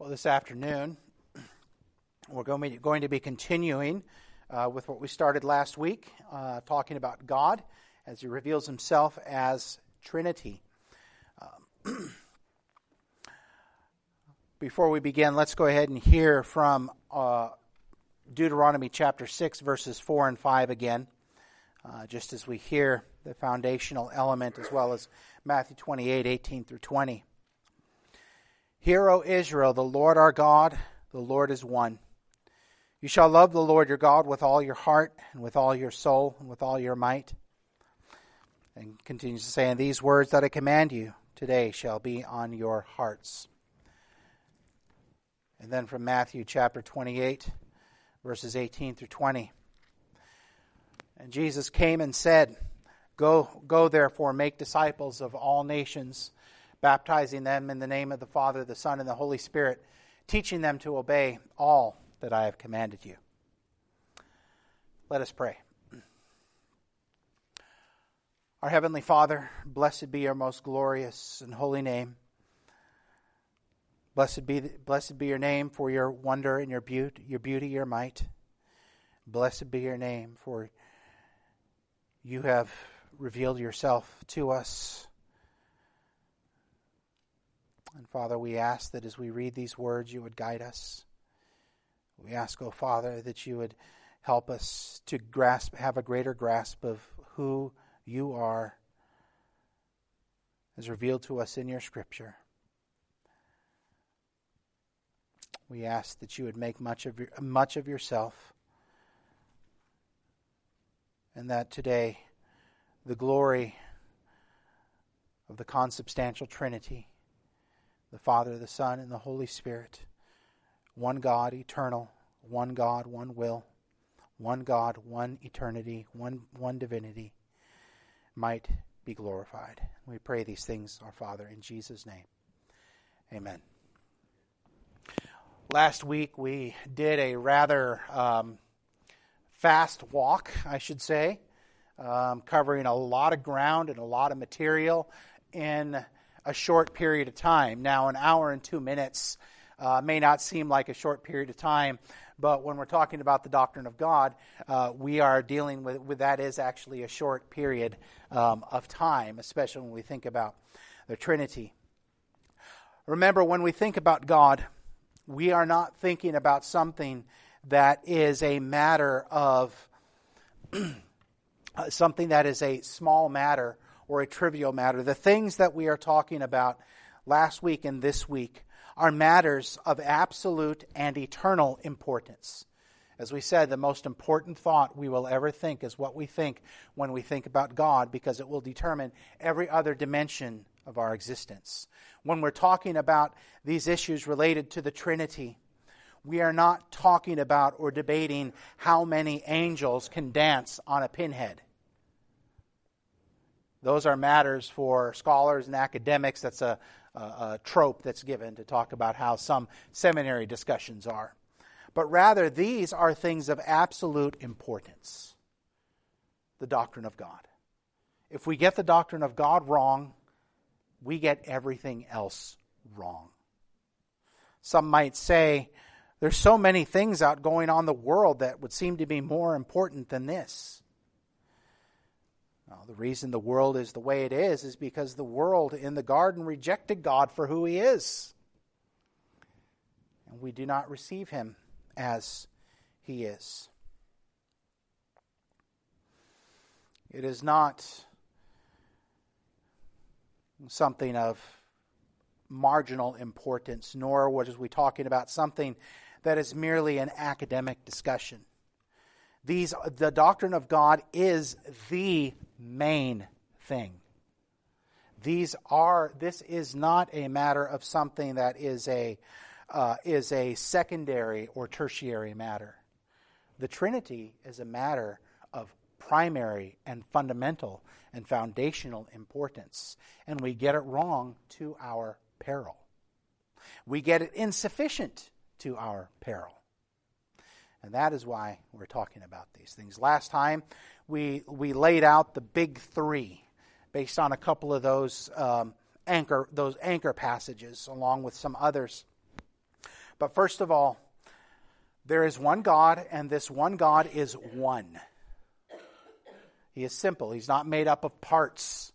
Well, this afternoon, we're going to be continuing uh, with what we started last week, uh, talking about God as He reveals Himself as Trinity. Um, before we begin, let's go ahead and hear from uh, Deuteronomy chapter 6, verses 4 and 5 again, uh, just as we hear the foundational element, as well as Matthew 28, 18 through 20. Hear, O Israel, the Lord our God, the Lord is one. You shall love the Lord your God with all your heart, and with all your soul, and with all your might. And continues to say, And these words that I command you today shall be on your hearts. And then from Matthew chapter 28, verses 18 through 20. And Jesus came and said, Go, go therefore, make disciples of all nations baptizing them in the name of the Father, the Son, and the Holy Spirit, teaching them to obey all that I have commanded you. Let us pray. Our Heavenly Father, blessed be your most glorious and holy name. Blessed be, blessed be your name for your wonder and your beauty, your beauty, your might. Blessed be your name for you have revealed yourself to us and Father, we ask that as we read these words, you would guide us. We ask, oh Father, that you would help us to grasp, have a greater grasp of who you are as revealed to us in your scripture. We ask that you would make much of your, much of yourself and that today the glory of the consubstantial Trinity the Father, the Son, and the Holy Spirit. One God, eternal, one God, one will, one God, one eternity, one, one divinity, might be glorified. We pray these things, our Father, in Jesus' name. Amen. Last week we did a rather um, fast walk, I should say, um, covering a lot of ground and a lot of material in a short period of time. Now, an hour and two minutes uh, may not seem like a short period of time, but when we're talking about the doctrine of God, uh, we are dealing with, with that is actually a short period um, of time, especially when we think about the Trinity. Remember, when we think about God, we are not thinking about something that is a matter of something that is a small matter or a trivial matter. The things that we are talking about last week and this week are matters of absolute and eternal importance. As we said, the most important thought we will ever think is what we think when we think about God because it will determine every other dimension of our existence. When we're talking about these issues related to the Trinity, we are not talking about or debating how many angels can dance on a pinhead. Those are matters for scholars and academics. That's a, a, a, trope that's given to talk about how some seminary discussions are. But rather, these are things of absolute importance the doctrine of God. If we get the doctrine of God wrong, we get everything else wrong. Some might say, there's so many things out going on in the world that would seem to be more important than this. Now, the reason the world is the way it is is because the world in the garden rejected God for who he is. And we do not receive him as he is. It is not something of marginal importance, nor what is we talking about something that is merely an academic discussion. These, the doctrine of God is the main thing. These are, this is not a matter of something that is a, uh, is a secondary or tertiary matter. The Trinity is a matter of primary and fundamental and foundational importance, and we get it wrong to our peril. We get it insufficient to our peril. And that is why we're talking about these things. Last time, we, we laid out the big three based on a couple of those um, anchor those anchor passages along with some others But first of all, there is one God, and this one God is one. He is simple. He's not made up of parts.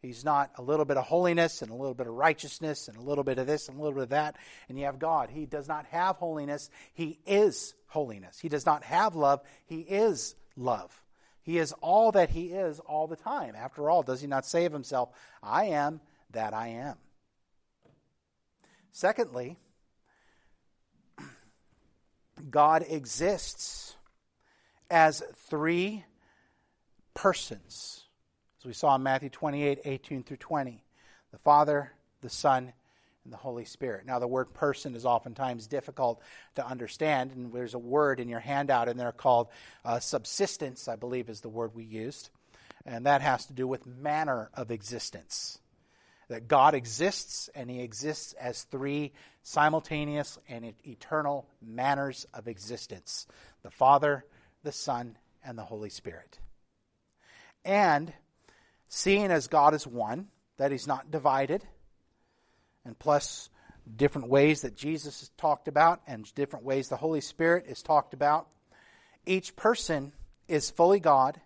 He's not a little bit of holiness and a little bit of righteousness and a little bit of this and a little bit of that, and you have God. He does not have holiness. He is holiness. He does not have love. He is love. He is all that He is all the time. After all, does He not say of Himself, I am that I am? Secondly, God exists as three persons as we saw in Matthew 28 18 through 20. The Father, the Son, and the Holy Spirit. Now, the word person is oftentimes difficult to understand, and there's a word in your handout in there called uh, subsistence, I believe is the word we used. And that has to do with manner of existence. That God exists, and He exists as three simultaneous and eternal manners of existence the Father, the Son, and the Holy Spirit. And seeing as God is one, that he's not divided, and plus different ways that Jesus is talked about and different ways the Holy Spirit is talked about. Each person is fully God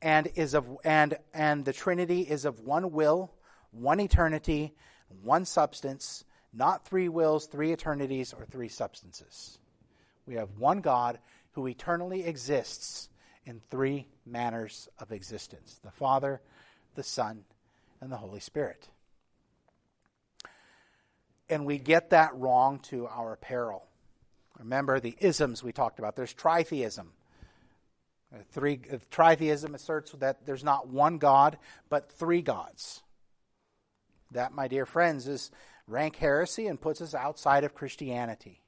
and is of and and the Trinity is of one will, one eternity, one substance, not three wills, three eternities, or three substances. We have one God who eternally exists in three manners of existence the Father, the Son, and the Holy Spirit. And we get that wrong to our peril. Remember the isms we talked about. There's tritheism. Uh, three, uh, tritheism asserts that there's not one God, but three gods. That, my dear friends, is rank heresy and puts us outside of Christianity.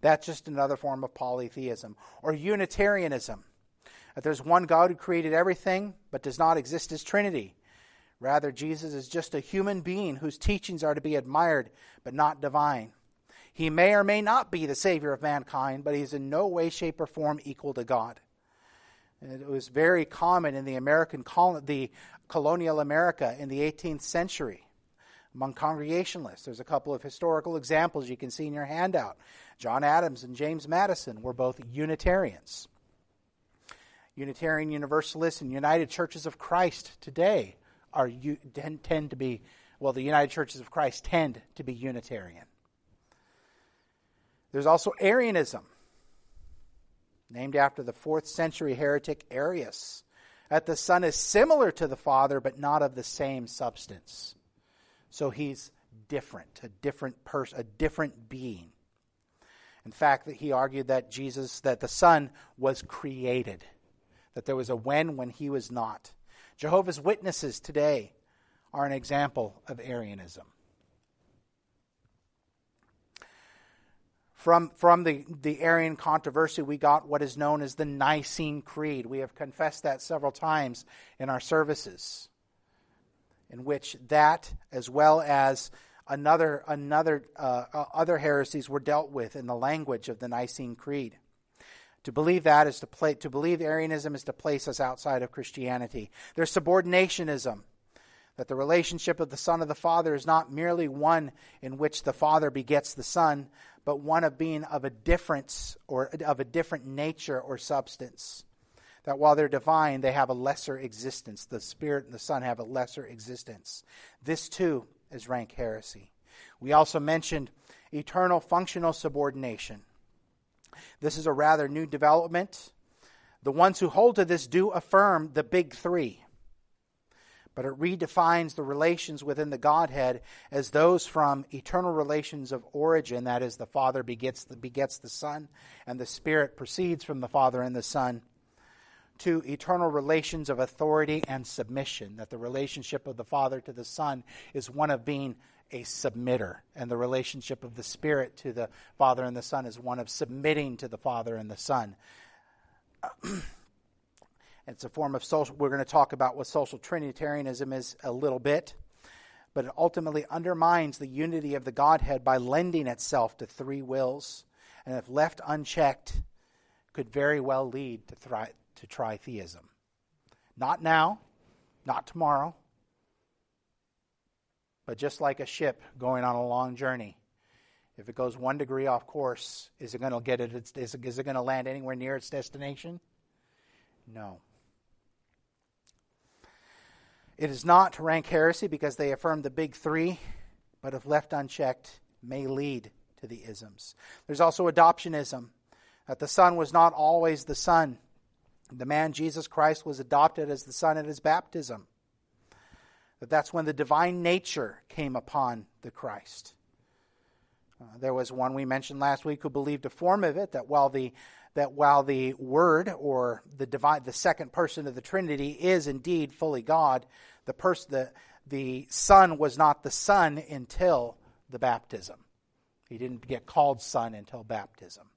That's just another form of polytheism. Or Unitarianism that there's one God who created everything but does not exist as Trinity. Rather, Jesus is just a human being whose teachings are to be admired but not divine. He may or may not be the Savior of mankind, but he is in no way, shape, or form equal to God. It was very common in the American the colonial America in the 18th century among Congregationalists. There's a couple of historical examples you can see in your handout. John Adams and James Madison were both Unitarians. Unitarian Universalists and United Churches of Christ today are tend to be well the United Churches of Christ tend to be Unitarian. There's also Arianism, named after the 4th century heretic Arius, that the Son is similar to the Father but not of the same substance. So he's different, a different person, a different being. In fact, that he argued that Jesus, that the Son was created that there was a when when he was not. Jehovah's Witnesses today are an example of Arianism. From, from the, the Arian controversy, we got what is known as the Nicene Creed. We have confessed that several times in our services, in which that, as well as another, another uh, other heresies, were dealt with in the language of the Nicene Creed. To believe that is to play, to believe Arianism is to place us outside of Christianity. There's subordinationism, that the relationship of the Son of the Father is not merely one in which the Father begets the Son, but one of being of a difference or of a different nature or substance. That while they're divine, they have a lesser existence. The Spirit and the Son have a lesser existence. This too is rank heresy. We also mentioned eternal functional subordination. This is a rather new development. The ones who hold to this do affirm the big three, but it redefines the relations within the Godhead as those from eternal relations of origin, that is, the Father begets the, begets the Son, and the Spirit proceeds from the Father and the Son, to eternal relations of authority and submission, that the relationship of the Father to the Son is one of being a submitter, and the relationship of the Spirit to the Father and the Son is one of submitting to the Father and the Son. it's a form of social. We're going to talk about what social Trinitarianism is a little bit, but it ultimately undermines the unity of the Godhead by lending itself to three wills, and if left unchecked, could very well lead to, thri- to tritheism. Not now, not tomorrow, but just like a ship going on a long journey, If it goes one degree off course, is it going to get it? Is it, going to land anywhere near its destination? No. It is not rank heresy because they affirm the big three, but if left unchecked, may lead to the isms. There's also adoptionism, that the Son was not always the Son. The man Jesus Christ was adopted as the Son at his baptism. That that's when the divine nature came upon the Christ. Uh, there was one we mentioned last week who believed a form of it that while the that while the Word or the divine, the second person of the Trinity is indeed fully God, the person, the the Son was not the Son until the baptism. He didn't get called Son until baptism.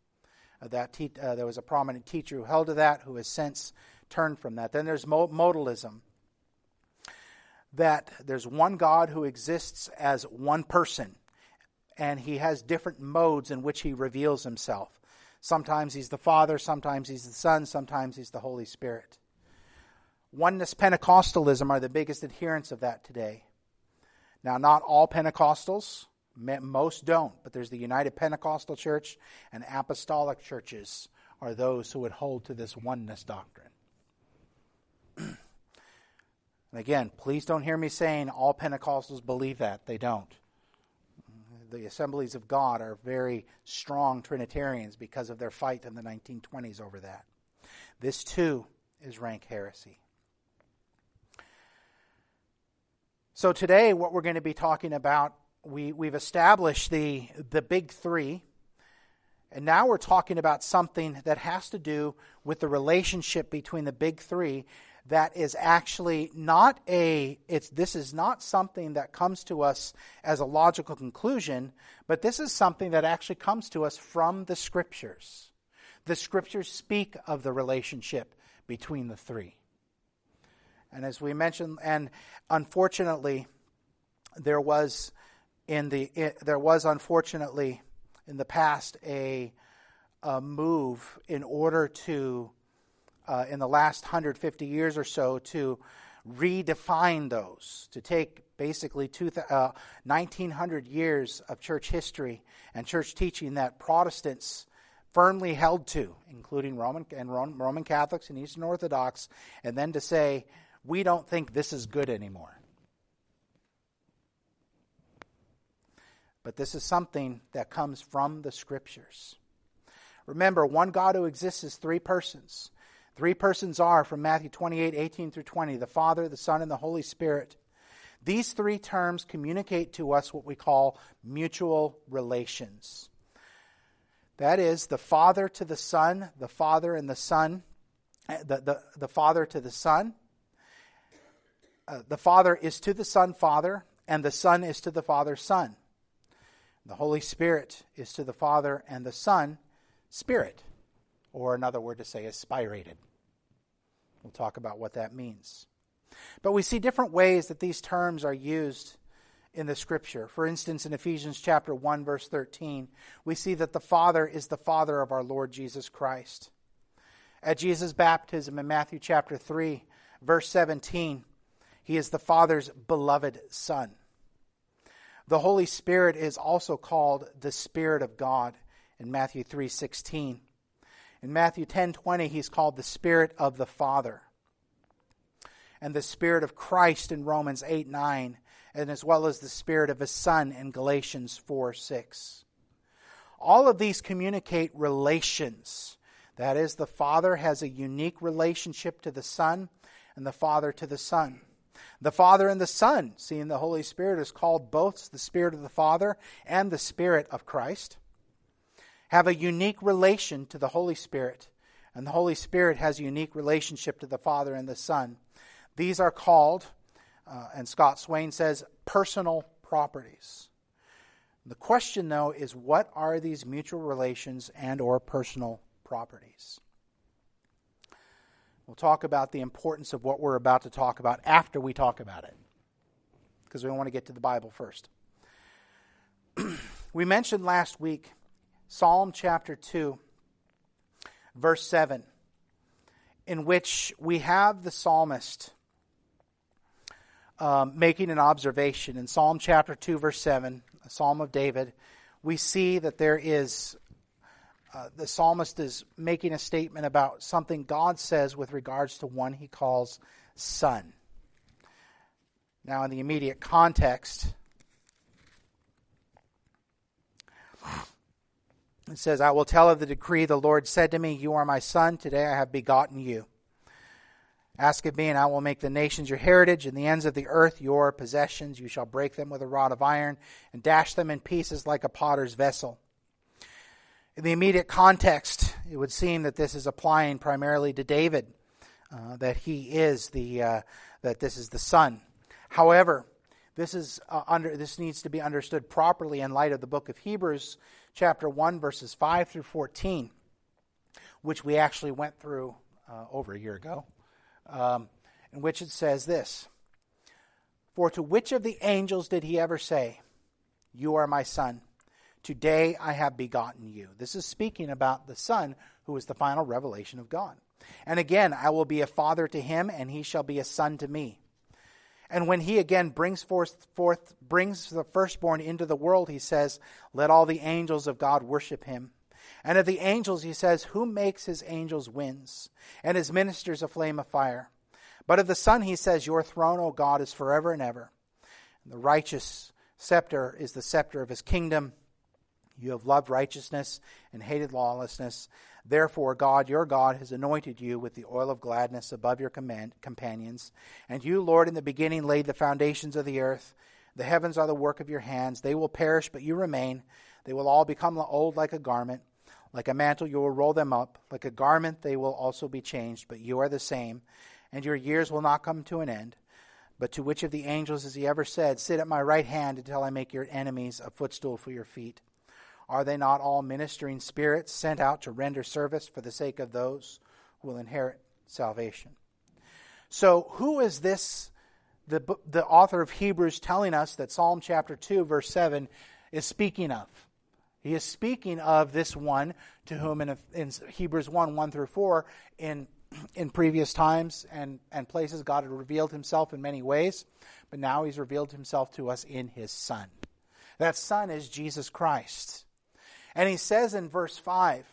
Uh, that te- uh, there was a prominent teacher who held to that, who has since turned from that. Then there's modalism. That there's one God who exists as one person, and he has different modes in which he reveals himself. Sometimes he's the Father, sometimes he's the Son, sometimes he's the Holy Spirit. Oneness Pentecostalism are the biggest adherents of that today. Now, not all Pentecostals, most don't, but there's the United Pentecostal Church and apostolic churches are those who would hold to this oneness doctrine. And again, please don't hear me saying all Pentecostals believe that. They don't the Assemblies of God are very strong Trinitarians because of their fight in the 1920s over that. This too is rank heresy. So today, what we're going to be talking about, we, we've established the, the big three, and now we're talking about something that has to do with the relationship between the big three that is actually not a it's this is not something that comes to us as a logical conclusion but this is something that actually comes to us from the scriptures. The scriptures speak of the relationship between the three. And as we mentioned and unfortunately there was in the it, there was unfortunately in the past a, a move in order to uh, in the last 150 years or so to redefine those, to take basically two, uh, 1900 years of church history and church teaching that Protestants firmly held to, including Roman and Roman Catholics and Eastern Orthodox, and then to say, we don't think this is good anymore. But this is something that comes from the scriptures. Remember, one God who exists is three persons Three persons are from Matthew 28 18 through 20 the Father, the Son, and the Holy Spirit. These three terms communicate to us what we call mutual relations. That is, the Father to the Son, the Father and the Son, the, the, the Father to the Son. Uh, the Father is to the Son, Father, and the Son is to the Father, Son. The Holy Spirit is to the Father and the Son, Spirit. Or another word to say is spirated. We'll talk about what that means. But we see different ways that these terms are used in the scripture. For instance, in Ephesians chapter 1 verse 13, we see that the Father is the Father of our Lord Jesus Christ. At Jesus' baptism in Matthew chapter 3 verse 17, he is the Father's beloved Son. The Holy Spirit is also called the Spirit of God in Matthew 3:16. In Matthew 10:20 he's called the Spirit of the Father. And the Spirit of Christ in Romans 8 9, and as well as the Spirit of his Son in Galatians 4 6. All of these communicate relations. That is, the Father has a unique relationship to the Son, and the Father to the Son. The Father and the Son, seeing the Holy Spirit, is called both the Spirit of the Father and the Spirit of Christ have a unique relation to the Holy Spirit, and the Holy Spirit has a unique relationship to the Father and the Son. These are called, uh, and Scott Swain says, personal properties. The question, though, is what are these mutual relations and or personal properties? We'll talk about the importance of what we're about to talk about after we talk about it, because we want to get to the Bible first. we mentioned last week Psalm chapter 2, verse 7, in which we have the psalmist um, making an observation. In Psalm chapter 2, verse 7, a psalm of David, we see that there is, uh, the psalmist is making a statement about something God says with regards to one he calls son. Now, in the immediate context, it says, I will tell of the decree the Lord said to me, You are my son, today I have begotten you. Ask of me, and I will make the nations your heritage, and the ends of the earth your possessions. You shall break them with a rod of iron, and dash them in pieces like a potter's vessel. In the immediate context, it would seem that this is applying primarily to David, uh, that he is the uh, that this is the son. However, this is uh, under this needs to be understood properly in light of the book of Hebrews, chapter one, verses five through fourteen, which we actually went through uh, over a year ago um, in which it says this For to which of the angels did he ever say, You are my son? Today I have begotten you. This is speaking about the Son, who is the final revelation of God. And again, I will be a father to him, and he shall be a son to me. And when he again brings forth, forth brings the firstborn into the world, he says, Let all the angels of God worship him. And of the angels, he says, Who makes his angels winds, and his ministers a flame of fire? But of the Son, he says, Your throne, O God, is forever and ever. And the righteous scepter is the scepter of his kingdom. You have loved righteousness and hated lawlessness. Therefore, God, your God, has anointed you with the oil of gladness above your command, companions. And you, Lord, in the beginning laid the foundations of the earth. The heavens are the work of your hands. They will perish, but you remain. They will all become old like a garment. Like a mantle, you will roll them up. Like a garment, they will also be changed. But you are the same, and your years will not come to an end. But to which of the angels has he ever said, Sit at my right hand until I make your enemies a footstool for your feet? Are they not all ministering spirits sent out to render service for the sake of those who will inherit salvation? So, who is this, the, the author of Hebrews, telling us that Psalm chapter 2, verse 7 is speaking of? He is speaking of this one to whom in, in Hebrews 1 1 through 4, in, in previous times and, and places, God had revealed himself in many ways, but now he's revealed himself to us in his Son. That Son is Jesus Christ. And he says in verse 5,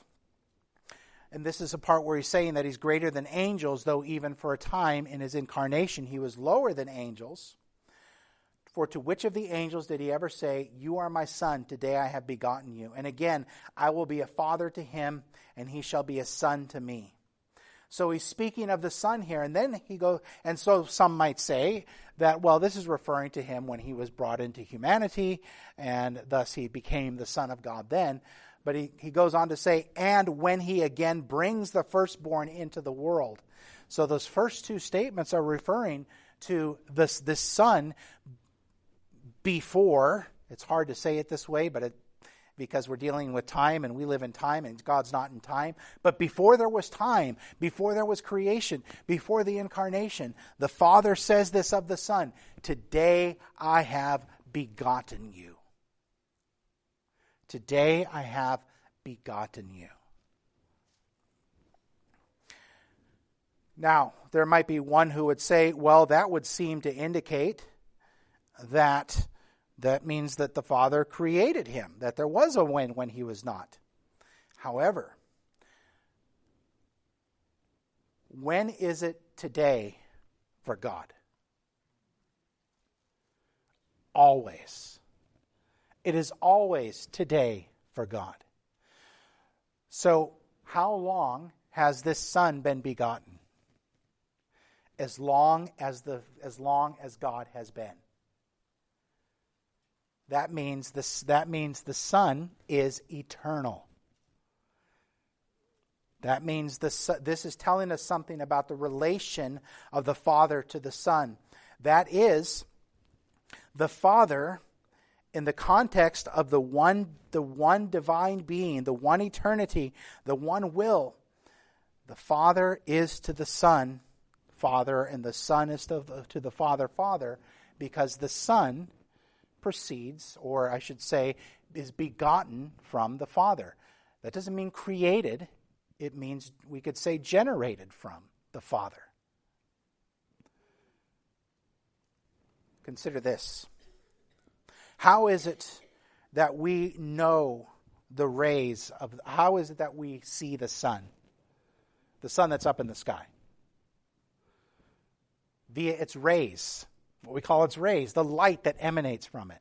and this is a part where he's saying that he's greater than angels, though even for a time in his incarnation he was lower than angels. For to which of the angels did he ever say, You are my son, today I have begotten you? And again, I will be a father to him, and he shall be a son to me. So he's speaking of the son here, and then he goes, and so some might say that, well, this is referring to him when he was brought into humanity, and thus he became the son of God then. But he, he goes on to say, and when he again brings the firstborn into the world. So those first two statements are referring to this, this son before. It's hard to say it this way, but it, because we're dealing with time and we live in time and God's not in time. But before there was time, before there was creation, before the incarnation, the Father says this of the Son Today I have begotten you. Today I have begotten you. Now, there might be one who would say, well, that would seem to indicate that that means that the Father created him, that there was a when when he was not. However, when is it today for God? Always. It is always today for God. So, how long has this Son been begotten? As long as the as long as God has been. That means, this, that means the Son is eternal. That means the, this is telling us something about the relation of the Father to the Son. That is, the Father, in the context of the one, the one divine being, the one eternity, the one will, the Father is to the Son Father, and the Son is to the, to the Father Father, because the Son proceeds, or I should say, is begotten from the Father. That doesn't mean created, it means we could say generated from the Father. Consider this. How is it that we know the rays of how is it that we see the sun? The sun that's up in the sky. Via its rays, what we call its rays, the light that emanates from it.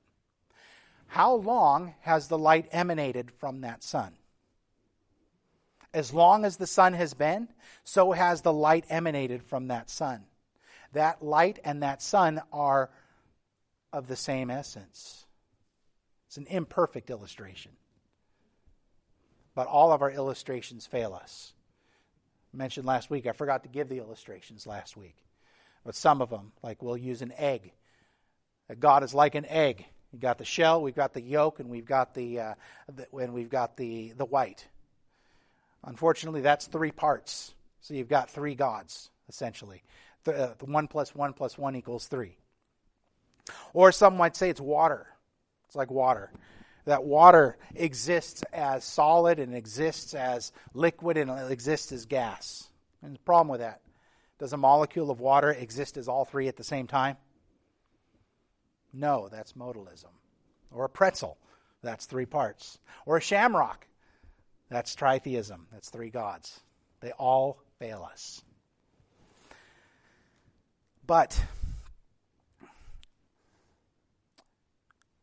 How long has the light emanated from that sun? As long as the sun has been, so has the light emanated from that sun. That light and that sun are of the same essence. It's an imperfect illustration. But all of our illustrations fail us. I mentioned last week, I forgot to give the illustrations last week. But some of them, like we'll use an egg. That God is like an egg. We've got the shell, we've got the yolk, and we've got the, uh, the and we've got the, the white. Unfortunately, that's three parts. So you've got three gods, essentially. The, uh, the one plus one plus one equals three. Or some might say it's water. It's like water. That water exists as solid and exists as liquid and exists as gas. And the problem with that does a molecule of water exist as all three at the same time? No, that's modalism. Or a pretzel, that's three parts. Or a shamrock, that's tritheism, that's three gods. They all fail us. But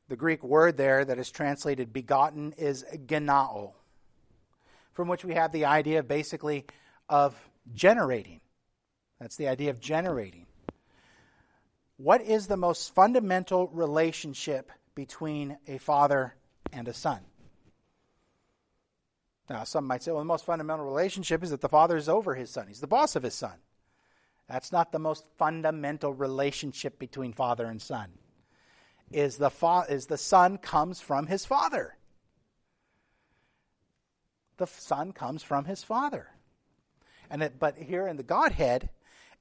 The Greek word there that is translated begotten is genao, from which we have the idea basically of generating. That's the idea of generating. What is the most fundamental relationship between a father and a son? Now, some might say, well, the most fundamental relationship is that the father is over his son. He's the boss of his son. That's not the most fundamental relationship between father and son is the, fa- is the son comes from his father. The son comes from his father. And it, but here in the Godhead,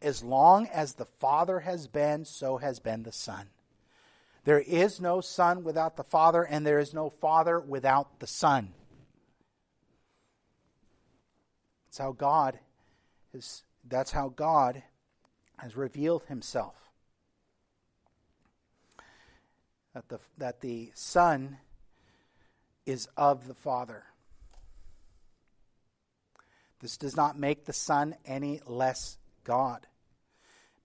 as long as the Father has been, so has been the Son. There is no Son without the Father, and there is no Father without the Son. That's how God is. That's how God has revealed Himself that the, that the Son is of the Father. This does not make the Son any less God,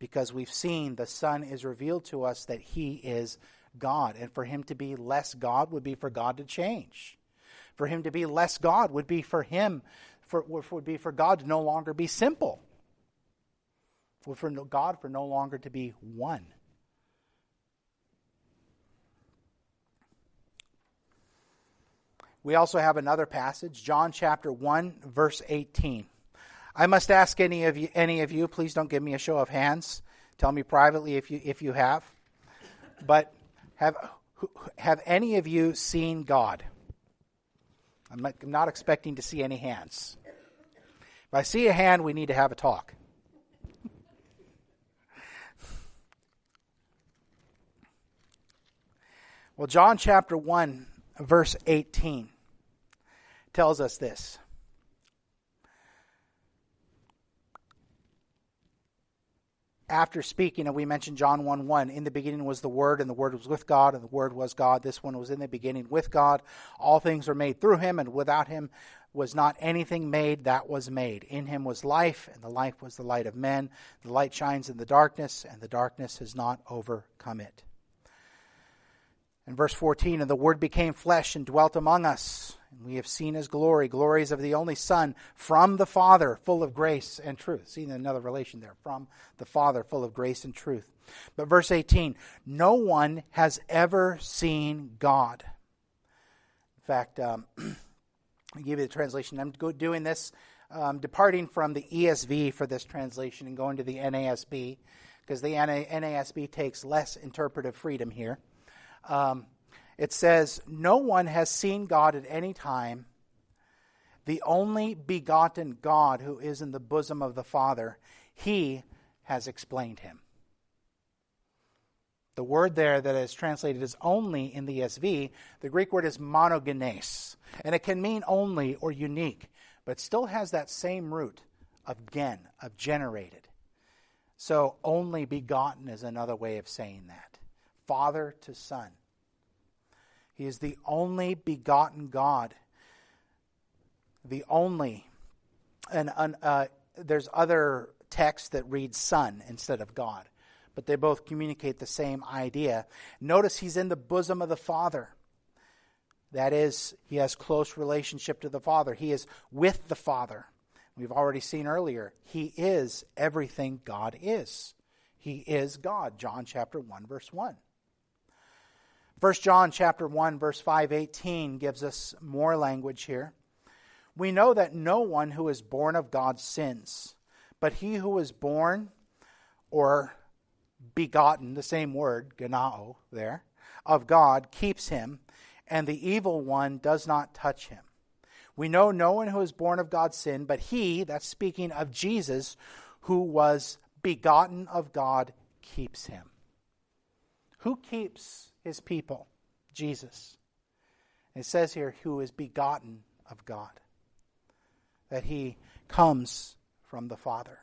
because we've seen the Son is revealed to us that He is God. And for Him to be less God would be for God to change. For Him to be less God would be for Him, for, would be for God to no longer be simple. For God for no longer to be one. We also have another passage, John chapter 1, verse 18. I must ask any of you, any of you, please don't give me a show of hands. Tell me privately if you, if you have. But have, have any of you seen God? I'm not, I'm not expecting to see any hands. If I see a hand, we need to have a talk. Well, John chapter 1, verse 18 tells us this. After speaking, and we mentioned John 1 1, in the beginning was the Word, and the Word was with God, and the Word was God. This one was in the beginning with God. All things were made through him, and without him was not anything made that was made. In him was life, and the life was the light of men. The light shines in the darkness, and the darkness has not overcome it. In verse 14, and the Word became flesh and dwelt among us and we have seen his glory, glories of the only Son from the Father, full of grace and truth. See another relation there, from the Father, full of grace and truth. But verse 18 no one has ever seen God. In fact, um, I'll give you the translation. I'm doing this, um, departing from the ESV for this translation and going to the NASB, because the NASB takes less interpretive freedom here. Um, it says, No one has seen God at any time. The only begotten God who is in the bosom of the Father, he has explained him. The word there that is translated as only in the ESV, the Greek word is monogenes. And it can mean only or unique, but still has that same root of gen, of generated. So only begotten is another way of saying that. Father to son. He is the only begotten God. The only. And uh, there's other texts that read Son instead of God, but they both communicate the same idea. Notice he's in the bosom of the Father. That is, he has close relationship to the Father. He is with the Father. We've already seen earlier, he is everything God is. He is God. John chapter 1 verse 1. 1 John chapter 1 verse 518 gives us more language here. We know that no one who is born of God sins, but he who is born or begotten, the same word, ganao there, of God keeps him, and the evil one does not touch him. We know no one who is born of God sin, but he, that's speaking of Jesus, who was begotten of God, keeps him. Who keeps his people? Jesus. It says here, who is begotten of God, that he comes from the Father.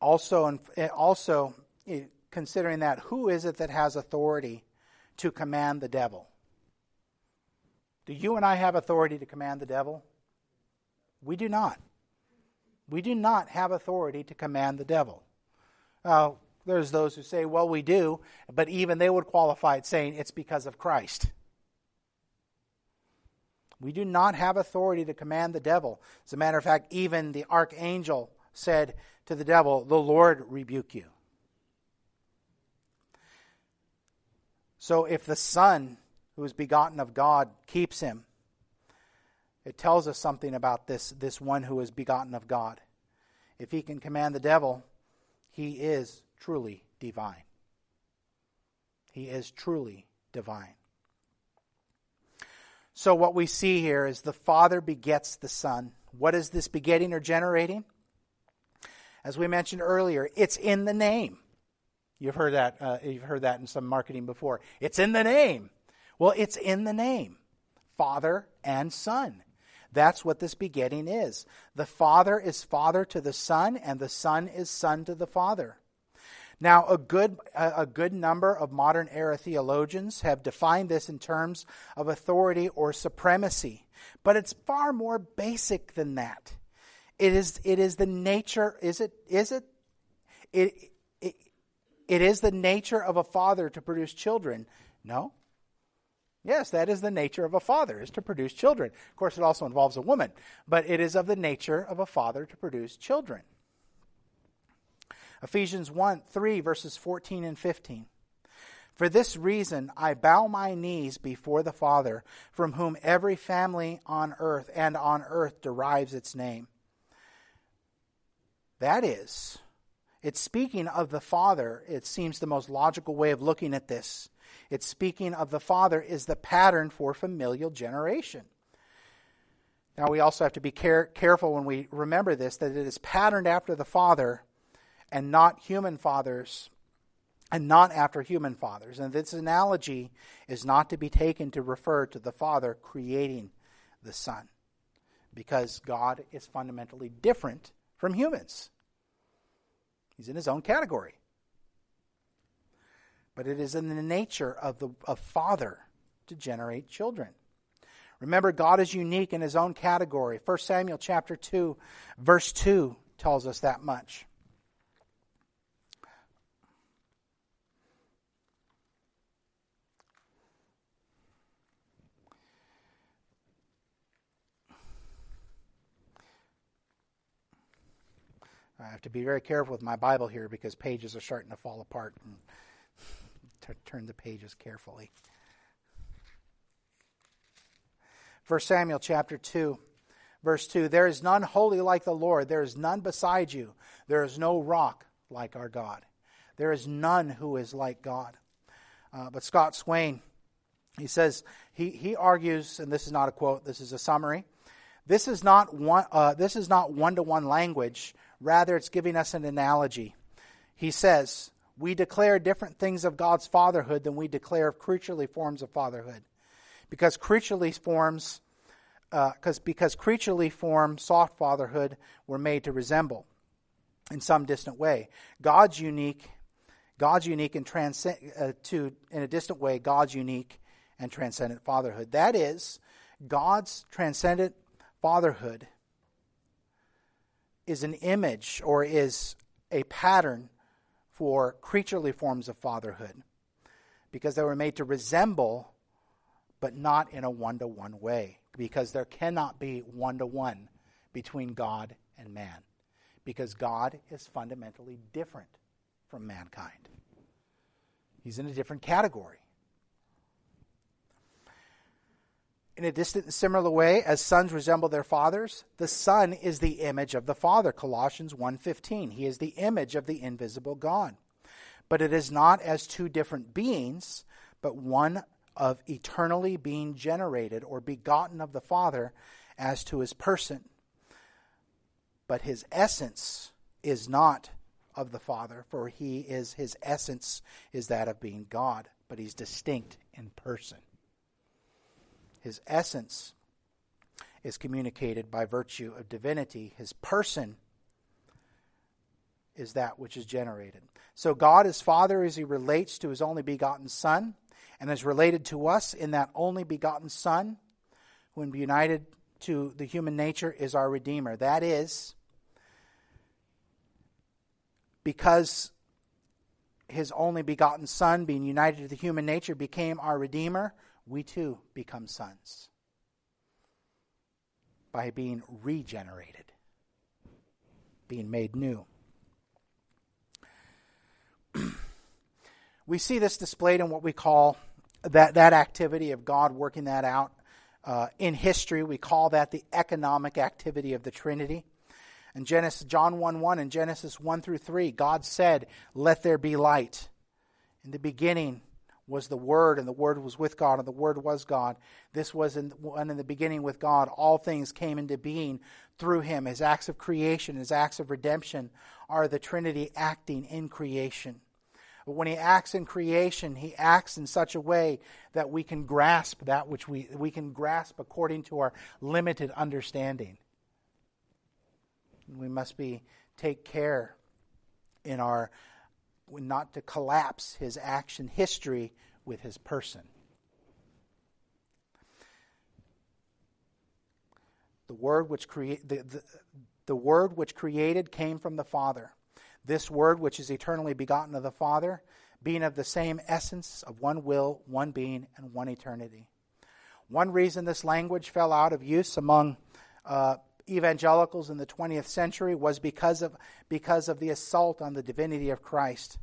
Also, eh, also eh, considering that, who is it that has authority to command the devil? Do you and I have authority to command the devil? We do not. We do not have authority to command the devil. Uh, there's those who say, well, we do, but even they would qualify it saying it's because of Christ. We do not have authority to command the devil. As a matter of fact, even the archangel said to the devil, The Lord rebuke you. So if the Son, who is begotten of God, keeps him, it tells us something about this, this one who is begotten of God. If he can command the devil, he is truly divine. He is truly divine. So, what we see here is the Father begets the Son. What is this begetting or generating? As we mentioned earlier, it's in the name. You've heard that. Uh, you've heard that in some marketing before. It's in the name. Well, it's in the name, Father and Son. That's what this begetting is. The Father is Father to the Son, and the Son is Son to the Father. Now, a good, a good number of modern era theologians have defined this in terms of authority or supremacy, but it's far more basic than that. It is, it is the nature, is it, is it, it, it, it is the nature of a father to produce children. No. Yes, that is the nature of a father, is to produce children. Of course, it also involves a woman, but it is of the nature of a father to produce children. Ephesians 1 3, verses 14 and 15. For this reason, I bow my knees before the Father, from whom every family on earth and on earth derives its name. That is, it's speaking of the Father. It seems the most logical way of looking at this. It's speaking of the Father is the pattern for familial generation. Now, we also have to be care- careful when we remember this that it is patterned after the Father and not human fathers and not after human fathers. And this analogy is not to be taken to refer to the Father creating the Son, because God is fundamentally different from humans. He's in his own category. But it is in the nature of the of Father to generate children. Remember, God is unique in his own category. 1 Samuel chapter 2, verse 2 tells us that much. I have to be very careful with my Bible here because pages are starting to fall apart. And t- turn the pages carefully. 1 Samuel chapter 2, verse 2 There is none holy like the Lord, there is none beside you, there is no rock like our God. There is none who is like God. Uh, but Scott Swain, he says, he, he argues, and this is not a quote, this is a summary. This is not one. Uh, this is not one-to-one language Rather, it's giving us an analogy. He says, We declare different things of God's fatherhood than we declare of creaturely forms of fatherhood. Because creaturely forms, uh, because creaturely form soft fatherhood were made to resemble in some distant way. God's unique, God's unique and transcend uh, to in a distant way God's unique and transcendent fatherhood. That is, God's transcendent fatherhood is an image or is a pattern for creaturely forms of fatherhood because they were made to resemble, but not in a one to one way, because there cannot be one to one between God and man, because God is fundamentally different from mankind. He's in a different category. In a distant and similar way, as sons resemble their fathers, the Son is the image of the Father. Colossians 1.15. He is the image of the invisible God. But it is not as two different beings, but one of eternally being generated or begotten of the Father as to his person. But his essence is not of the Father, for he is his essence is that of being God, but he's distinct in person. His essence is communicated by virtue of divinity. His person is that which is generated. So God is Father as he relates to his only begotten Son, and is related to us in that only begotten Son, when united to the human nature, is our Redeemer. That is, because his only begotten Son, being united to the human nature, became our Redeemer, we too become sons by being regenerated, being made new. we see this displayed in what we call that, that activity of God working that out. Uh, in history, we call that the economic activity of the Trinity. In Genesis, John 1 1 and Genesis 1 through 3, God said, Let there be light. In the beginning, was the Word, and the Word was with God, and the Word was God. This was in, in the beginning with God. All things came into being through Him. His acts of creation, His acts of redemption are the Trinity acting in creation. But when He acts in creation, He acts in such a way that we can grasp that which we, we can grasp according to our limited understanding. We must be take care in our not to collapse his action history with his person. The word which create the, the, the word which created came from the Father. This word which is eternally begotten of the Father, being of the same essence of one will, one being, and one eternity. One reason this language fell out of use among uh, evangelicals in the 20th century was because of, because of the assault on the divinity of Christ.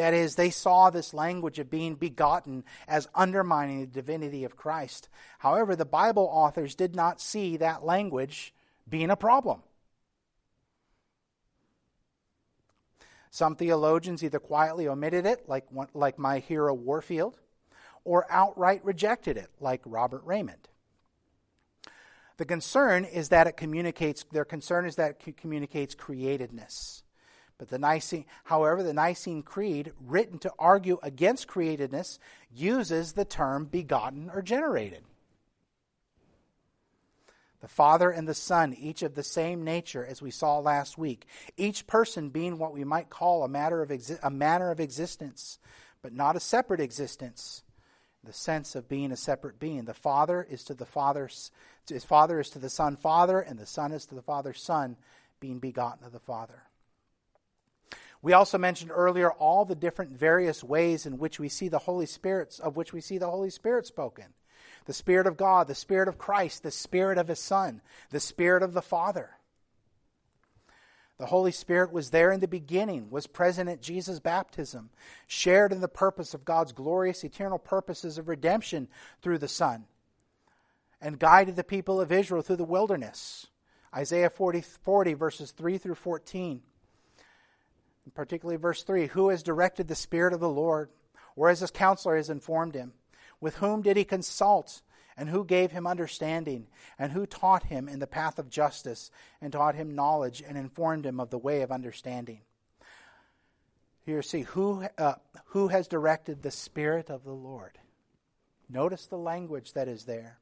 That is, they saw this language of being begotten as undermining the divinity of Christ. However, the Bible authors did not see that language being a problem. Some theologians either quietly omitted it, like, like my hero Warfield, or outright rejected it, like Robert Reymond. The concern is that it communicates, their concern is that it communicates createdness. But the Nicene, however, the Nicene Creed, written to argue against createdness, uses the term begotten or generated. The Father and the Son, each of the same nature, as we saw last week, each person being what we might call a matter of exi- a manner of existence, but not a separate existence the sense of being a separate being. The Father is to the Father's his Father is to the Son Father, and the Son is to the Father Son, being begotten of the Father. We also mentioned earlier all the different various ways in which we see the Holy Spirit, of which we see the Holy Spirit spoken. The Spirit of God, the Spirit of Christ, the Spirit of His Son, the Spirit of the Father. The Holy Spirit was there in the beginning, was present at Jesus' baptism, shared in the purpose of God's glorious eternal purposes of redemption through the Son, and guided the people of Israel through the wilderness. Isaiah 40, 40 verses 3 through 14. Particularly verse 3 Who has directed the Spirit of the Lord? Or as his counselor has informed him? With whom did he consult? And who gave him understanding? And who taught him in the path of justice, and taught him knowledge, and informed him of the way of understanding? Here, see, who, uh, who has directed the Spirit of the Lord? Notice the language that is there.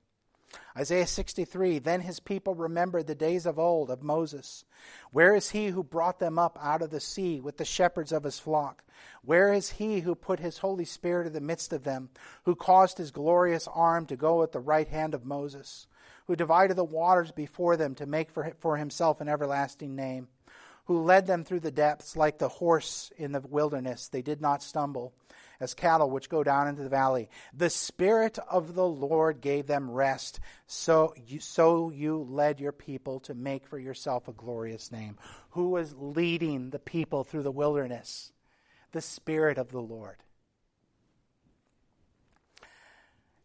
Isaiah 63 Then his people remembered the days of old of Moses. Where is he who brought them up out of the sea with the shepherds of his flock? Where is he who put his Holy Spirit in the midst of them, who caused his glorious arm to go at the right hand of Moses, who divided the waters before them to make for, for himself an everlasting name, who led them through the depths like the horse in the wilderness? They did not stumble as cattle which go down into the valley. The Spirit of the Lord gave them rest. So you, so you led your people to make for yourself a glorious name. Who was leading the people through the wilderness? The Spirit of the Lord.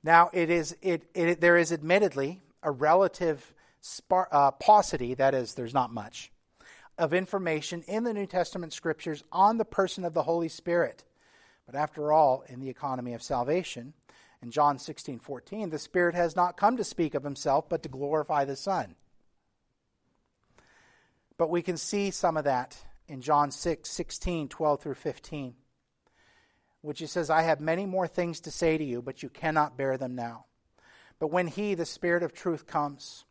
Now, it is, it, it, there is admittedly a relative spar, uh, paucity, that is, there's not much, of information in the New Testament scriptures on the person of the Holy Spirit. But after all, in the economy of salvation, in John 16, 14, the Spirit has not come to speak of himself, but to glorify the Son. But we can see some of that in John 6, 16, 12 through 15, which he says, I have many more things to say to you, but you cannot bear them now. But when he, the Spirit of truth, comes,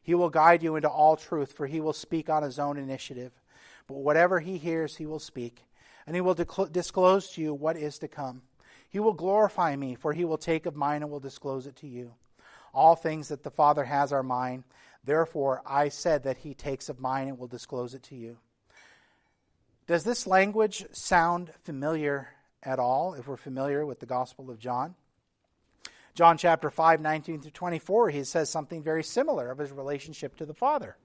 he will guide you into all truth, for he will speak on his own initiative. But whatever he hears, he will speak and he will disclose to you what is to come. He will glorify me, for he will take of mine and will disclose it to you. All things that the Father has are mine. Therefore, I said that he takes of mine and will disclose it to you. Does this language sound familiar at all, if we're familiar with the Gospel of John? John chapter 5, 19 through 24, he says something very similar of his relationship to the Father.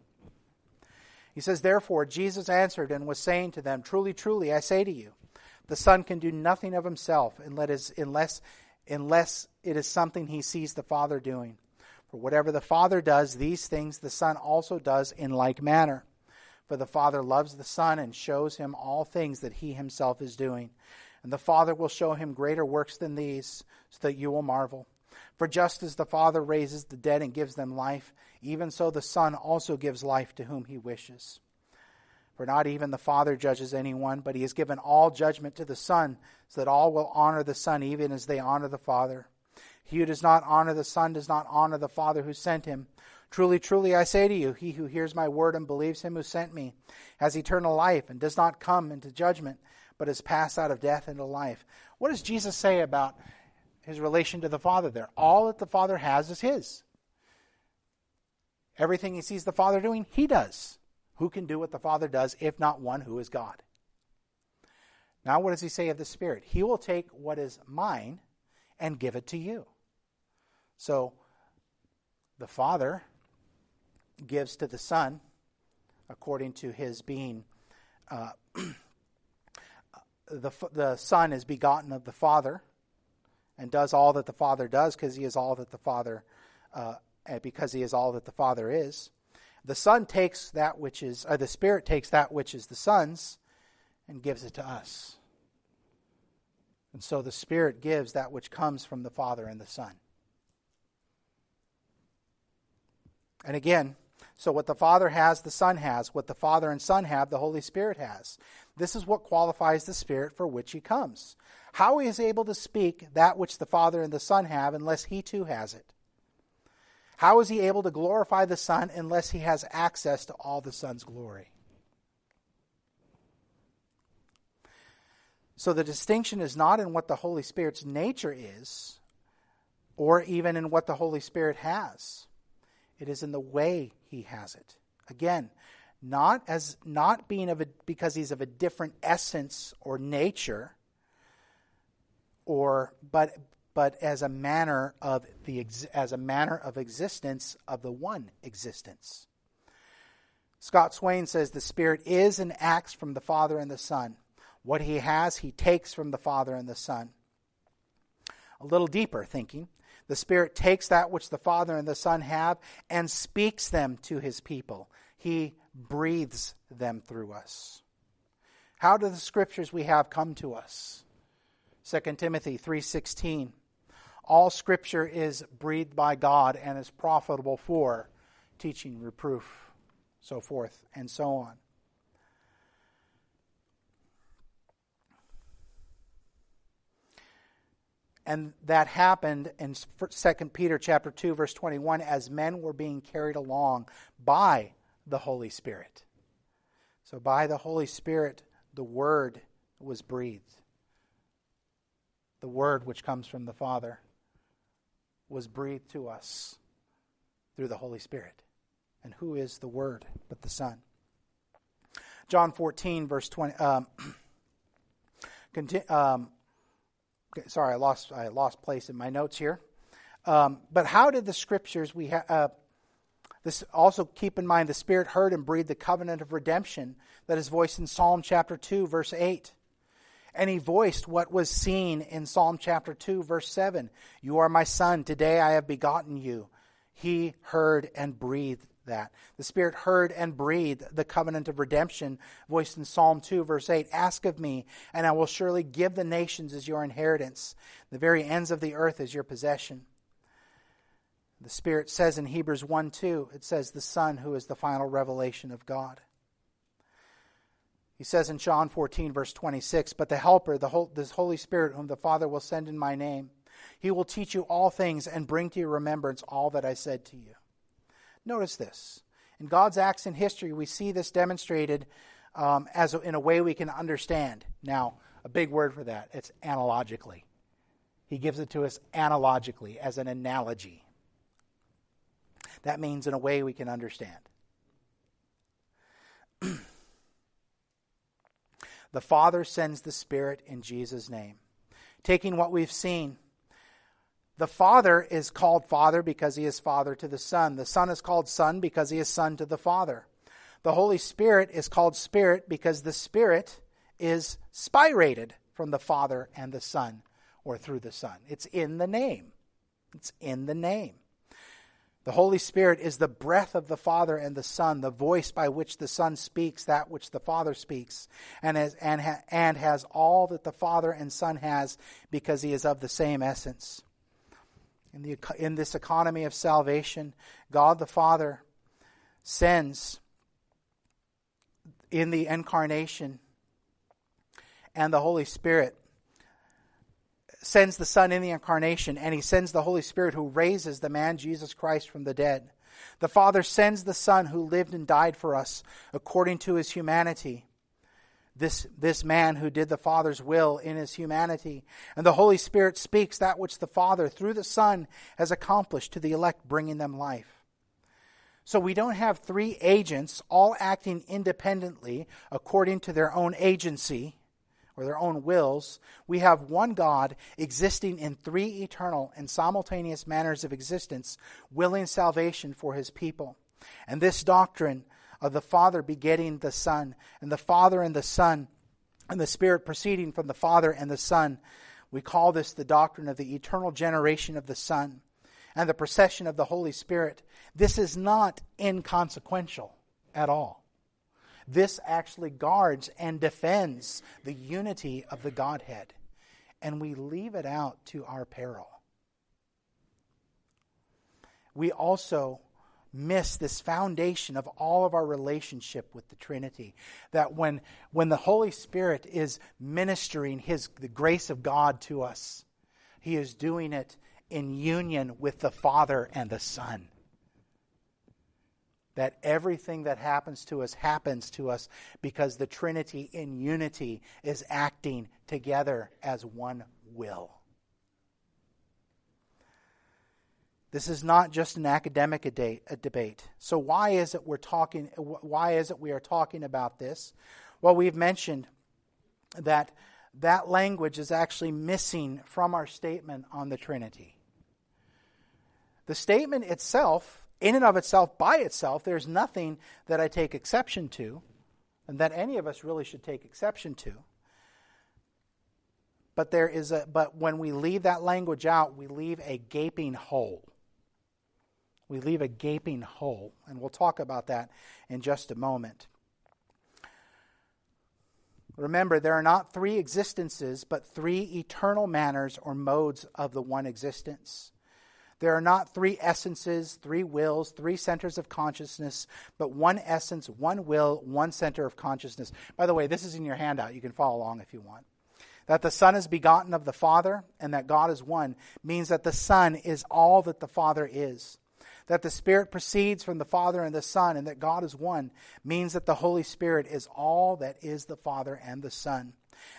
He says, Therefore, Jesus answered and was saying to them, Truly, truly, I say to you, the Son can do nothing of himself unless, unless, it is something he sees the Father doing. For whatever the Father does, these things the Son also does in like manner. For the Father loves the Son and shows him all things that he himself is doing. And the Father will show him greater works than these, so that you will marvel. For just as the Father raises the dead and gives them life, even so the Son also gives life to whom he wishes. For not even the Father judges anyone, but he has given all judgment to the Son, so that all will honor the Son even as they honor the Father. He who does not honor the Son does not honor the Father who sent him. Truly, truly, I say to you, he who hears my word and believes him who sent me has eternal life and does not come into judgment, but has passed out of death into life. What does Jesus say about his relation to the Father there? All that the Father has is his. Everything he sees the Father doing, he does. Who can do what the Father does if not one who is God? Now, what does he say of the Spirit? He will take what is mine and give it to you. So, the Father gives to the Son according to his being. Uh, the, the Son is begotten of the Father and does all that the Father does because he is all that the Father uh, because he is all that the Father is. The Son takes that which is, or the Spirit takes that which is the Son's and gives it to us. And so the Spirit gives that which comes from the Father and the Son. And again, so what the Father has, the Son has. What the Father and Son have, the Holy Spirit has. This is what qualifies the Spirit for which He comes. How He is able to speak that which the Father and the Son have unless He too has it. How is he able to glorify the Son unless he has access to all the Son's glory? So the distinction is not in what the Holy Spirit's nature is, or even in what the Holy Spirit has. It is in the way he has it. Again, not as not being of a because he's of a different essence or nature, or but but as a manner of the as a manner of existence of the one existence. Scott Swain says the Spirit is and acts from the Father and the Son. What he has, he takes from the Father and the Son. A little deeper thinking, the Spirit takes that which the Father and the Son have and speaks them to his people. He breathes them through us. How do the scriptures we have come to us? 2 Timothy 3:16 all scripture is breathed by God and is profitable for teaching, reproof, so forth, and so on. And that happened in 2 Peter chapter 2 verse 21 as men were being carried along by the Holy Spirit. So by the Holy Spirit the word was breathed. The word which comes from the Father was breathed to us through the Holy Spirit. And who is the word but the Son? John 14 verse 20 um, um, sorry, I lost I lost place in my notes here. Um, but how did the scriptures we have? Uh, this also keep in mind the Spirit heard and breathed the covenant of redemption that is voiced in Psalm chapter two, verse eight. And he voiced what was seen in Psalm chapter 2, verse 7. You are my son. Today I have begotten you. He heard and breathed that. The Spirit heard and breathed the covenant of redemption voiced in Psalm 2, verse 8 Ask of me, and I will surely give the nations as your inheritance, the very ends of the earth as your possession. The Spirit says in Hebrews 1 2, it says, the Son who is the final revelation of God. He says in John 14, verse 26, But the Helper, the Hol- this Holy Spirit, whom the Father will send in my name, he will teach you all things and bring to your remembrance all that I said to you. Notice this. In God's acts in history, we see this demonstrated um, as a, in a way we can understand. Now, a big word for that it's analogically. He gives it to us analogically, as an analogy. That means in a way we can understand. the Father sends the Spirit in Jesus' name. Taking what we've seen, the Father is called Father because he is Father to the Son. The Son is called Son because he is Son to the Father. The Holy Spirit is called Spirit because the Spirit is spirated from the Father and the Son, or through the Son. It's in the name. It's in the name. The Holy Spirit is the breath of the Father and the Son, the voice by which the Son speaks that which the Father speaks, and has, and, ha, and has all that the Father and Son has because he is of the same essence. In, the, in this economy of salvation, God the Father sends in the incarnation and the Holy Spirit sends the Son in the incarnation, and he sends the Holy Spirit who raises the man Jesus Christ from the dead. The Father sends the Son who lived and died for us according to his humanity this, this man who did the Father's will in his humanity. And the Holy Spirit speaks that which the Father, through the Son, has accomplished to the elect, bringing them life. So we don't have three agents all acting independently according to their own agency or their own wills. We have one God existing in three eternal and simultaneous manners of existence, willing salvation for his people. And this doctrine of the Father begetting the Son, and the Father and the Son, and the Spirit proceeding from the Father and the Son. We call this the doctrine of the eternal generation of the Son and the procession of the Holy Spirit. This is not inconsequential at all. This actually guards and defends the unity of the Godhead, and we leave it out to our peril. We also miss this foundation of all of our relationship with the Trinity. That when, when the Holy Spirit is ministering his, the grace of God to us, he is doing it in union with the Father and the Son. That everything that happens to us happens to us because the Trinity in unity is acting together as one will. This is not just an academic debate. So why is it we're talking why is it we are talking about this? Well, we've mentioned that that language is actually missing from our statement on the Trinity. The statement itself, in and of itself, by itself, there's nothing that I take exception to, and that any of us really should take exception to. But there is a but when we leave that language out, we leave a gaping hole we leave a gaping hole. And we'll talk about that in just a moment. Remember, there are not three existences, but three eternal manners or modes of the one existence. There are not three essences, three wills, three centers of consciousness, but one essence, one will, one center of consciousness. By the way, this is in your handout. You can follow along if you want. That the Son is begotten of the Father and that God is one means that the Son is all that the Father is. That the Spirit proceeds from the Father and the Son and that God is one means that the Holy Spirit is all that is the Father and the Son.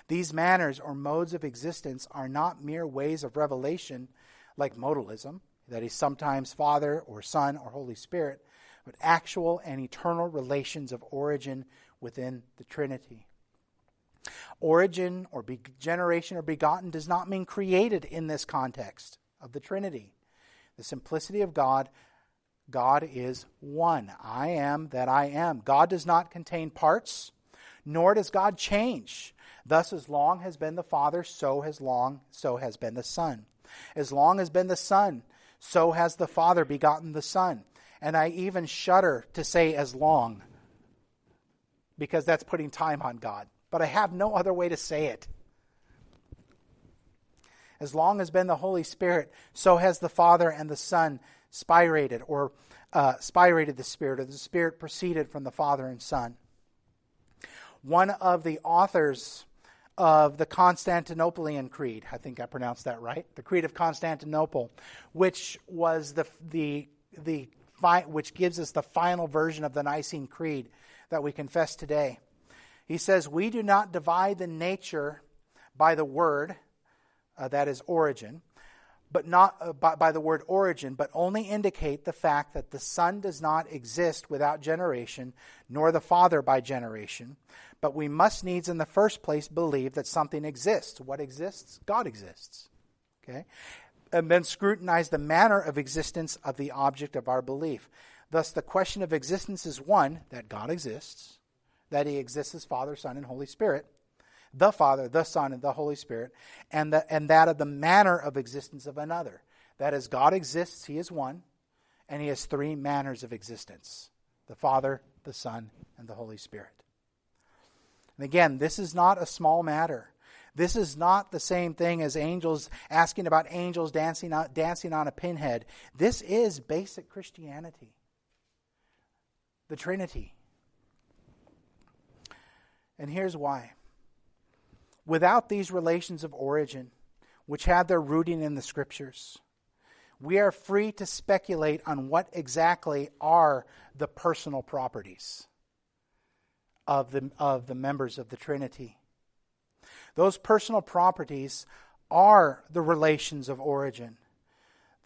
These manners or modes of existence are not mere ways of revelation like modalism, that is sometimes Father or Son or Holy Spirit, but actual and eternal relations of origin within the Trinity. Origin or be- generation or begotten does not mean created in this context of the Trinity. The simplicity of God, God is one. I am that I am. God does not contain parts, nor does God change. Thus, as long has been the Father, so has long, so has been the Son. As long has been the Son, so has the Father begotten the Son. And I even shudder to say as long, because that's putting time on God but I have no other way to say it. As long as been the Holy Spirit, so has the Father and the Son spirated or uh, spirated the Spirit, or the Spirit proceeded from the Father and Son. One of the authors of the Constantinopolitan Creed, I think I pronounced that right, the Creed of Constantinople, which was the the the which gives us the final version of the Nicene Creed that we confess today. He says, We do not divide the nature by the word, uh, that is origin, but not uh, by, by the word origin, but only indicate the fact that the Son does not exist without generation, nor the Father by generation. But we must needs, in the first place, believe that something exists. What exists? God exists. Okay? And then scrutinize the manner of existence of the object of our belief. Thus, the question of existence is one, that God exists that he exists as Father, Son, and Holy Spirit, the Father, the Son, and the Holy Spirit, and, the, and that of the manner of existence of another. That is, God exists, he is one, and he has three manners of existence the Father, the Son, and the Holy Spirit. And again, this is not a small matter. This is not the same thing as angels asking about angels dancing on, dancing on a pinhead. This is basic Christianity. The Trinity. And here's why. Without these relations of origin, which have their rooting in the scriptures, we are free to speculate on what exactly are the personal properties of the, of the members of the Trinity. Those personal properties are the relations of origin.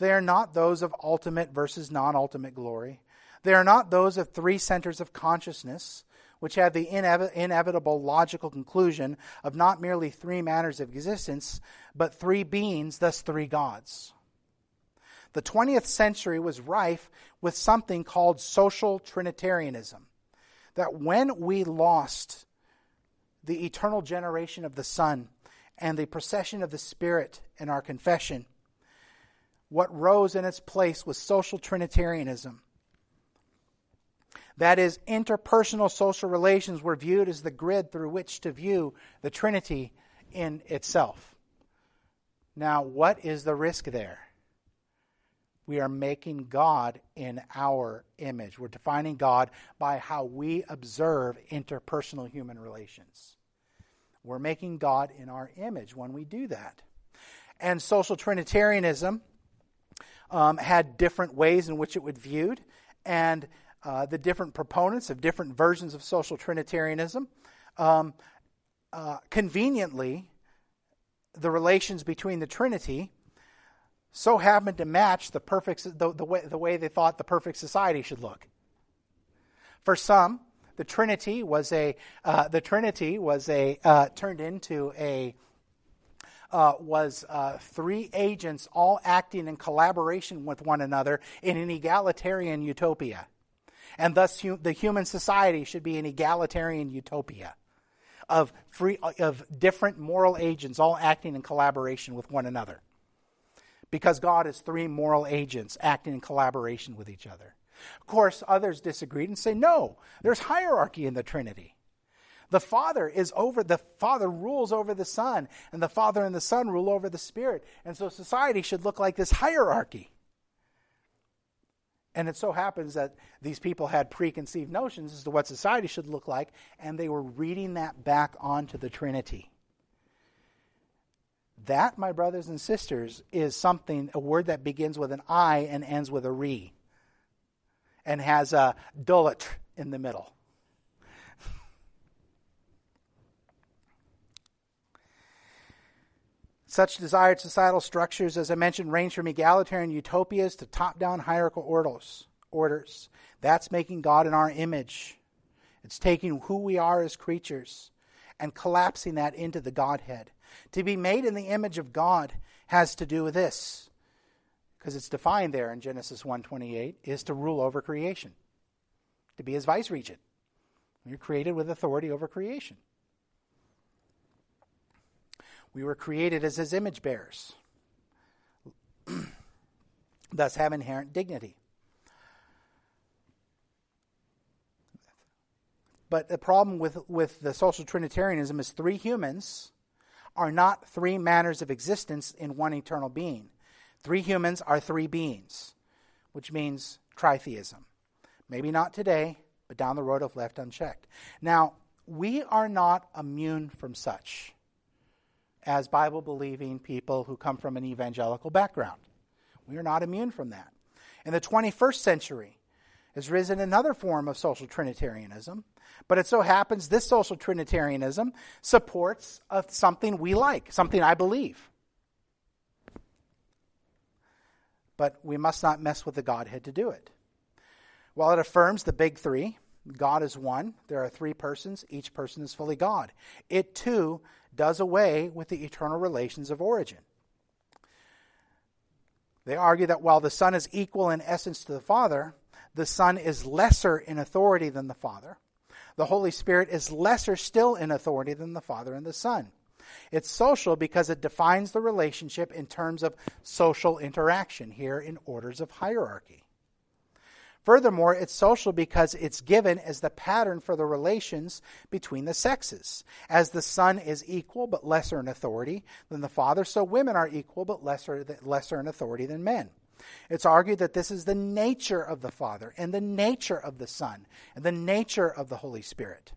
They are not those of ultimate versus non ultimate glory. They are not those of three centers of consciousness, which have the inev- inevitable logical conclusion of not merely three manners of existence, but three beings, thus three gods. The 20th century was rife with something called social Trinitarianism. That when we lost the eternal generation of the Son and the procession of the Spirit in our confession, what rose in its place was social Trinitarianism that is, interpersonal social relations were viewed as the grid through which to view the Trinity in itself. Now, what is the risk there? We are making God in our image. We're defining God by how we observe interpersonal human relations. We're making God in our image when we do that. And social Trinitarianism um, had different ways in which it would viewed. And uh, the different proponents of different versions of social Trinitarianism. Um, uh, conveniently, the relations between the Trinity so happened to match the perfect the, the, way, the way they thought the perfect society should look. For some, the Trinity was a uh, the Trinity was a uh, turned into a uh, was uh, three agents all acting in collaboration with one another in an egalitarian utopia and thus hu- the human society should be an egalitarian utopia of free of different moral agents all acting in collaboration with one another. Because god is three moral agents acting in collaboration with each other. Of course others disagreed and say no there's hierarchy in the trinity. The father is over the father rules over the son and the father and the son rule over the spirit. And so society should look like this hierarchy and it so happens that these people had preconceived notions as to what society should look like, and they were reading that back onto the Trinity. That, my brothers and sisters, is something, a word that begins with an I and ends with a re, and has a dolet in the middle. Such desired societal structures, as I mentioned, range from egalitarian utopias to top down hierarchical orders. orders. That's making God in our image. It's taking who we are as creatures and collapsing that into the Godhead. To be made in the image of God has to do with this because it's defined there in Genesis 1:28 is to rule over creation. To be his vice regent. You're created with authority over creation. We were created as his image bearers, thus have inherent dignity. But the problem with, with the social Trinitarianism is three humans are not three manners of existence in one eternal being. Three humans are three beings, which means tritheism. Maybe not today, but down the road if left unchecked. Now, we are not immune from such as Bible believing people who come from an evangelical background. We are not immune from that. In the 21st century has risen another form of social Trinitarianism, but it so happens this social Trinitarianism supports something we like, something I believe. But we must not mess with the Godhead to do it. While it affirms the big three, God is one, there are three persons, each person is fully God. It too does away with the eternal relations of origin. They argue that while the Son is equal in essence to the Father, the Son is lesser in authority than the Father. The Holy Spirit is lesser still in authority than the Father and the Son. It's social because it defines the relationship in terms of social interaction, here in orders of hierarchy. Furthermore, it's social because it's given as the pattern for the relations between the sexes. As the son is equal but lesser in authority than the father, so women are equal but lesser, lesser in authority than men. It's argued that this is the nature of the Father and the nature of the Son and the nature of the Holy Spirit,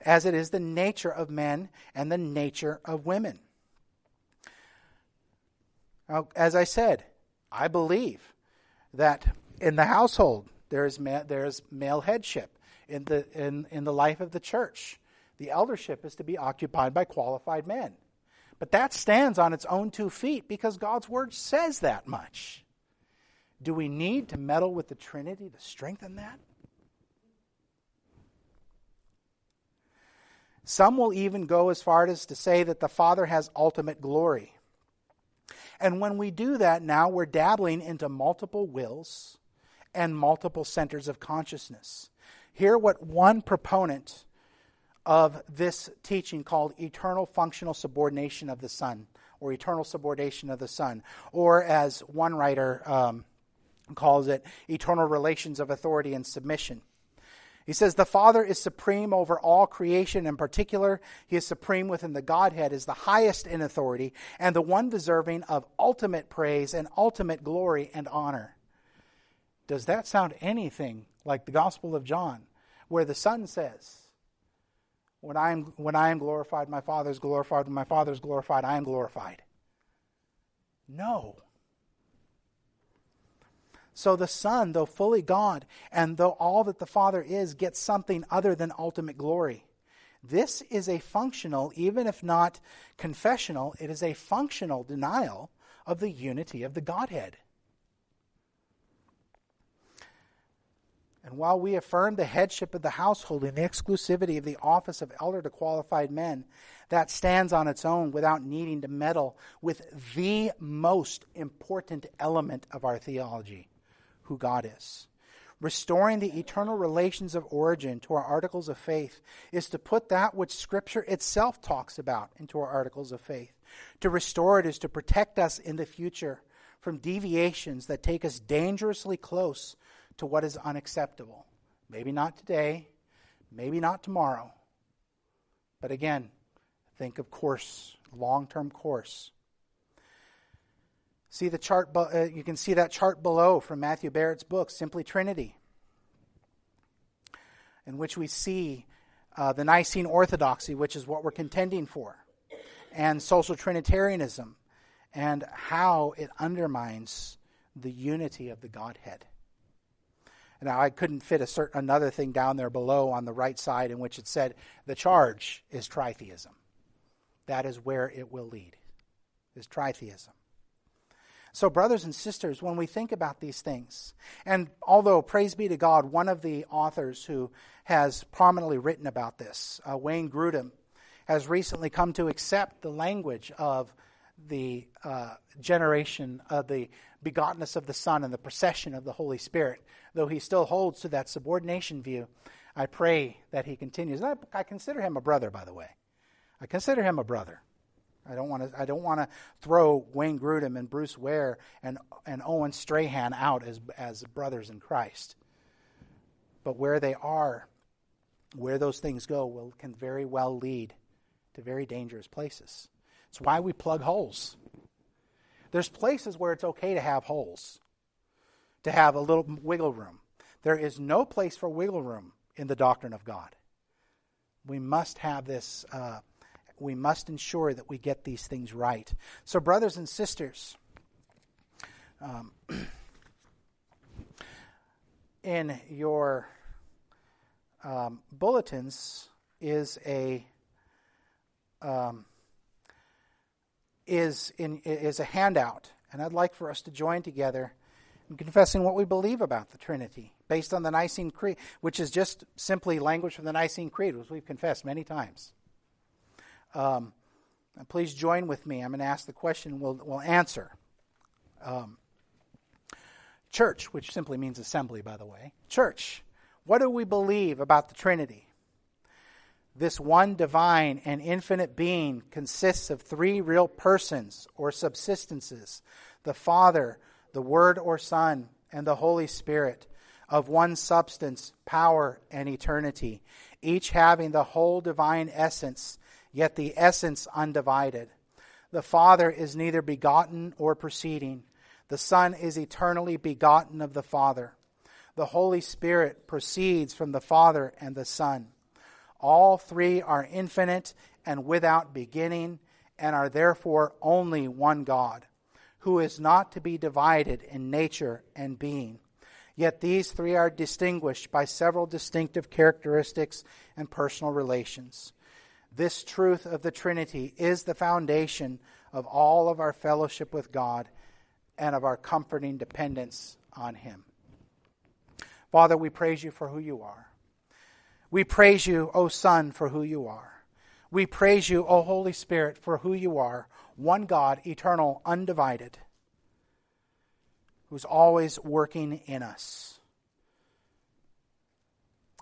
as it is the nature of men and the nature of women. Now, as I said, I believe that in the household, there is, ma- there is male headship. In the, in, in the life of the church, the eldership is to be occupied by qualified men. But that stands on its own two feet because God's word says that much. Do we need to meddle with the Trinity to strengthen that? Some will even go as far as to say that the Father has ultimate glory. And when we do that now, we're dabbling into multiple wills and multiple centers of consciousness. Hear what one proponent of this teaching called eternal functional subordination of the Son, or eternal subordination of the Son, or as one writer um, calls it, eternal relations of authority and submission. He says the Father is supreme over all creation. In particular, he is supreme within the Godhead, is the highest in authority, and the one deserving of ultimate praise and ultimate glory and honor. Does that sound anything like the Gospel of John, where the Son says, when I am, when I am glorified, my Father is glorified. When my Father is glorified, I am glorified. No. So the Son, though fully God, and though all that the Father is, gets something other than ultimate glory. This is a functional, even if not confessional, it is a functional denial of the unity of the Godhead. And while we affirm the headship of the household and the exclusivity of the office of elder to qualified men, that stands on its own without needing to meddle with the most important element of our theology, who God is. Restoring the eternal relations of origin to our articles of faith is to put that which Scripture itself talks about into our articles of faith. To restore it is to protect us in the future from deviations that take us dangerously close to what is unacceptable. Maybe not today, maybe not tomorrow. But again, think of course, long term course. See the chart, uh, you can see that chart below from Matthew Barrett's book, Simply Trinity, in which we see uh, the Nicene Orthodoxy, which is what we're contending for. and social Trinitarianism and how it undermines the unity of the Godhead. Now, I couldn't fit a certain another thing down there below on the right side in which it said the charge is tritheism. That is where it will lead, is tritheism. So, brothers and sisters, when we think about these things, and although, praise be to God, one of the authors who has prominently written about this, uh, Wayne Grudem, has recently come to accept the language of the uh, generation of the begottenness of the Son and the procession of the Holy Spirit, though he still holds to that subordination view. I pray that he continues. I, I consider him a brother, by the way. I consider him a brother. I don't want to. I don't want to throw Wayne Grudem and Bruce Ware and and Owen Strahan out as as brothers in Christ. But where they are, where those things go, will can very well lead to very dangerous places. It's why we plug holes. There's places where it's okay to have holes, to have a little wiggle room. There is no place for wiggle room in the doctrine of God. We must have this, uh, we must ensure that we get these things right. So, brothers and sisters, um, in your um, bulletins is a um, is, in, is a handout, and I'd like for us to join together in confessing what we believe about the Trinity based on the Nicene Creed, which is just simply language from the Nicene Creed, which we've confessed many times. Um, please join with me. I'm going to ask the question, we'll, we'll answer. Um, church, which simply means assembly, by the way. Church, what do we believe about the Trinity? This one divine and infinite being consists of three real persons or subsistences the Father, the Word or Son, and the Holy Spirit, of one substance, power, and eternity, each having the whole divine essence, yet the essence undivided. The Father is neither begotten or proceeding, the Son is eternally begotten of the Father. The Holy Spirit proceeds from the Father and the Son. All three are infinite and without beginning, and are therefore only one God, who is not to be divided in nature and being. Yet these three are distinguished by several distinctive characteristics and personal relations. This truth of the Trinity is the foundation of all of our fellowship with God and of our comforting dependence on Him. Father, we praise you for who you are. We praise you, O Son, for who you are. We praise you, O Holy Spirit, for who you are, one God, eternal, undivided, who's always working in us.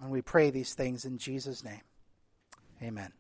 And we pray these things in Jesus' name. Amen.